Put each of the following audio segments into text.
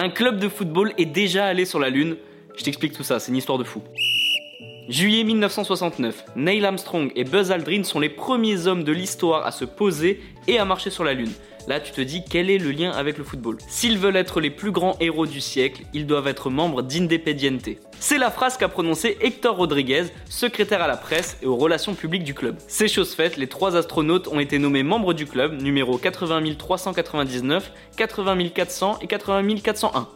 Un club de football est déjà allé sur la Lune. Je t'explique tout ça, c'est une histoire de fou. Juillet 1969, Neil Armstrong et Buzz Aldrin sont les premiers hommes de l'histoire à se poser et à marcher sur la Lune. Là, tu te dis quel est le lien avec le football? S'ils veulent être les plus grands héros du siècle, ils doivent être membres d'Independiente. C'est la phrase qu'a prononcée Hector Rodriguez, secrétaire à la presse et aux relations publiques du club. C'est chose faite, les trois astronautes ont été nommés membres du club, numéro 80 399, 80 400 et 80 401.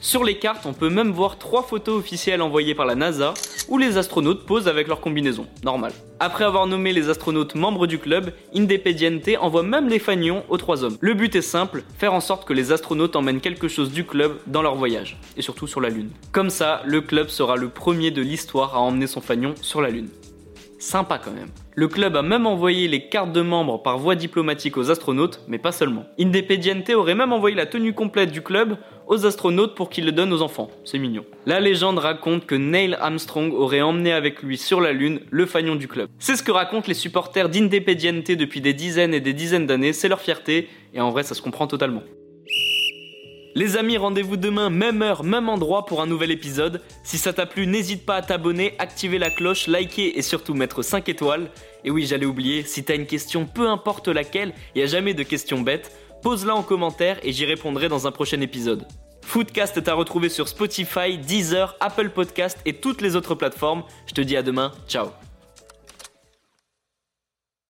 Sur les cartes, on peut même voir trois photos officielles envoyées par la NASA où les astronautes posent avec leur combinaison. Normal. Après avoir nommé les astronautes membres du club, Independiente envoie même les fanions aux trois hommes. Le but est simple, faire en sorte que les astronautes emmènent quelque chose du club dans leur voyage, et surtout sur la Lune. Comme ça, le club sera le premier de l'histoire à emmener son fanion sur la Lune. Sympa quand même. Le club a même envoyé les cartes de membres par voie diplomatique aux astronautes, mais pas seulement. Independiente aurait même envoyé la tenue complète du club aux astronautes pour qu'ils le donnent aux enfants. C'est mignon. La légende raconte que Neil Armstrong aurait emmené avec lui sur la Lune le fanion du club. C'est ce que racontent les supporters d'Independiente depuis des dizaines et des dizaines d'années, c'est leur fierté, et en vrai ça se comprend totalement. Les amis, rendez-vous demain, même heure, même endroit pour un nouvel épisode. Si ça t'a plu, n'hésite pas à t'abonner, activer la cloche, liker et surtout mettre 5 étoiles. Et oui, j'allais oublier, si t'as une question, peu importe laquelle, il a jamais de questions bêtes, pose-la en commentaire et j'y répondrai dans un prochain épisode. Foodcast est à retrouver sur Spotify, Deezer, Apple Podcast et toutes les autres plateformes. Je te dis à demain, ciao